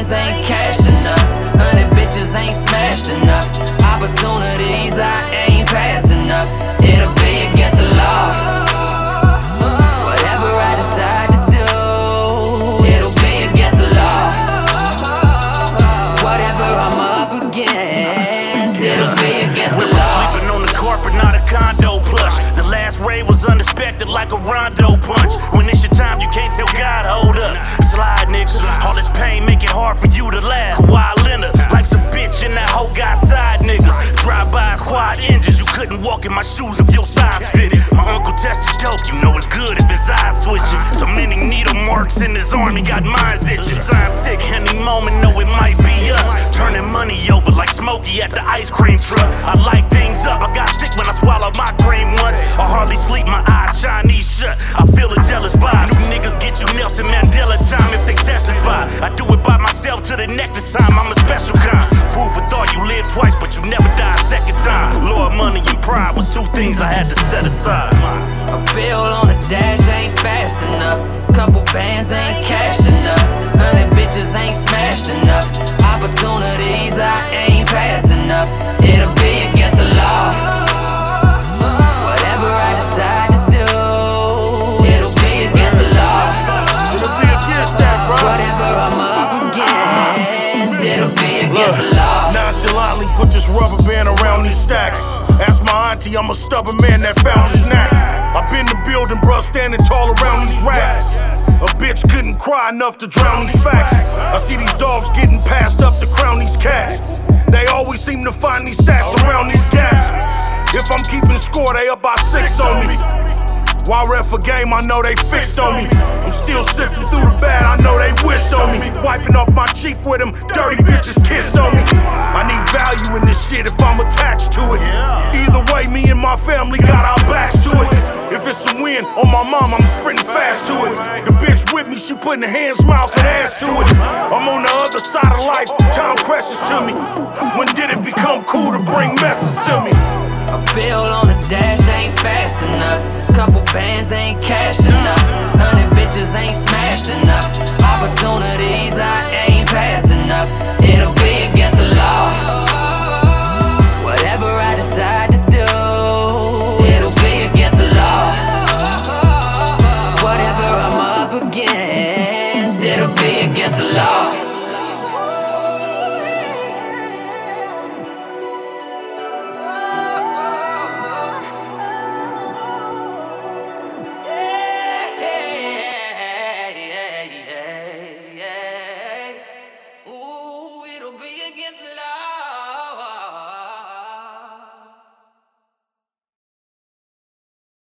bands ain't cashed enough. Honey bitches ain't smashed enough. Opportunities I ain't fast enough. It'll be against the law. Whatever I decide to do, it'll be against the law. Whatever I'm up against, it'll be against the law. Sleeping on the carpet, not a condo plush. The last was unexpected, like a rondo punch. When it's engines, walk in my shoes if your size fitted. My uncle tested dope, you know it's good if his eyes switching. So many needle marks in his arm, he got minds itching. Time tick, any moment, know it might be us. Turning money over like Smokey at the ice cream truck. Myself to the neck this time, I'm a special kind. Food for thought, you live twice, but you never die a second time. Lord, money, and pride was two things I had to set aside. A bill on the dash ain't fast enough. Couple bands ain't cashed enough. This rubber band around these stacks. Ask my auntie, I'm a stubborn man that found his knack. I've been the building, bruh, standing tall around these racks. A bitch couldn't cry enough to drown these facts. I see these dogs getting passed up to crown these cats. They always seem to find these stacks around these gaps. If I'm keeping score, they up by six on me. While ref a game, I know they fixed on me. I'm still sifting through the bad, I know they wished on me. Wiping off my cheek with them, dirty bitches kissed on me. I need value in this shit if I'm attached to it. Either way, me and my family got our backs to it. If it's a win on my mom, I'm sprinting fast to it. The bitch with me, she putting her hands, mouth, and ass to it. I'm on the other side of life, time precious to me. When did it become cool to bring messes to me? Ain't cashed enough. Hundred bitches ain't smashed enough. Opportunities I ain't passed enough. It'll be against the law. Whatever I decide to do, it'll be against the law. Whatever I'm up against, it'll be against the law.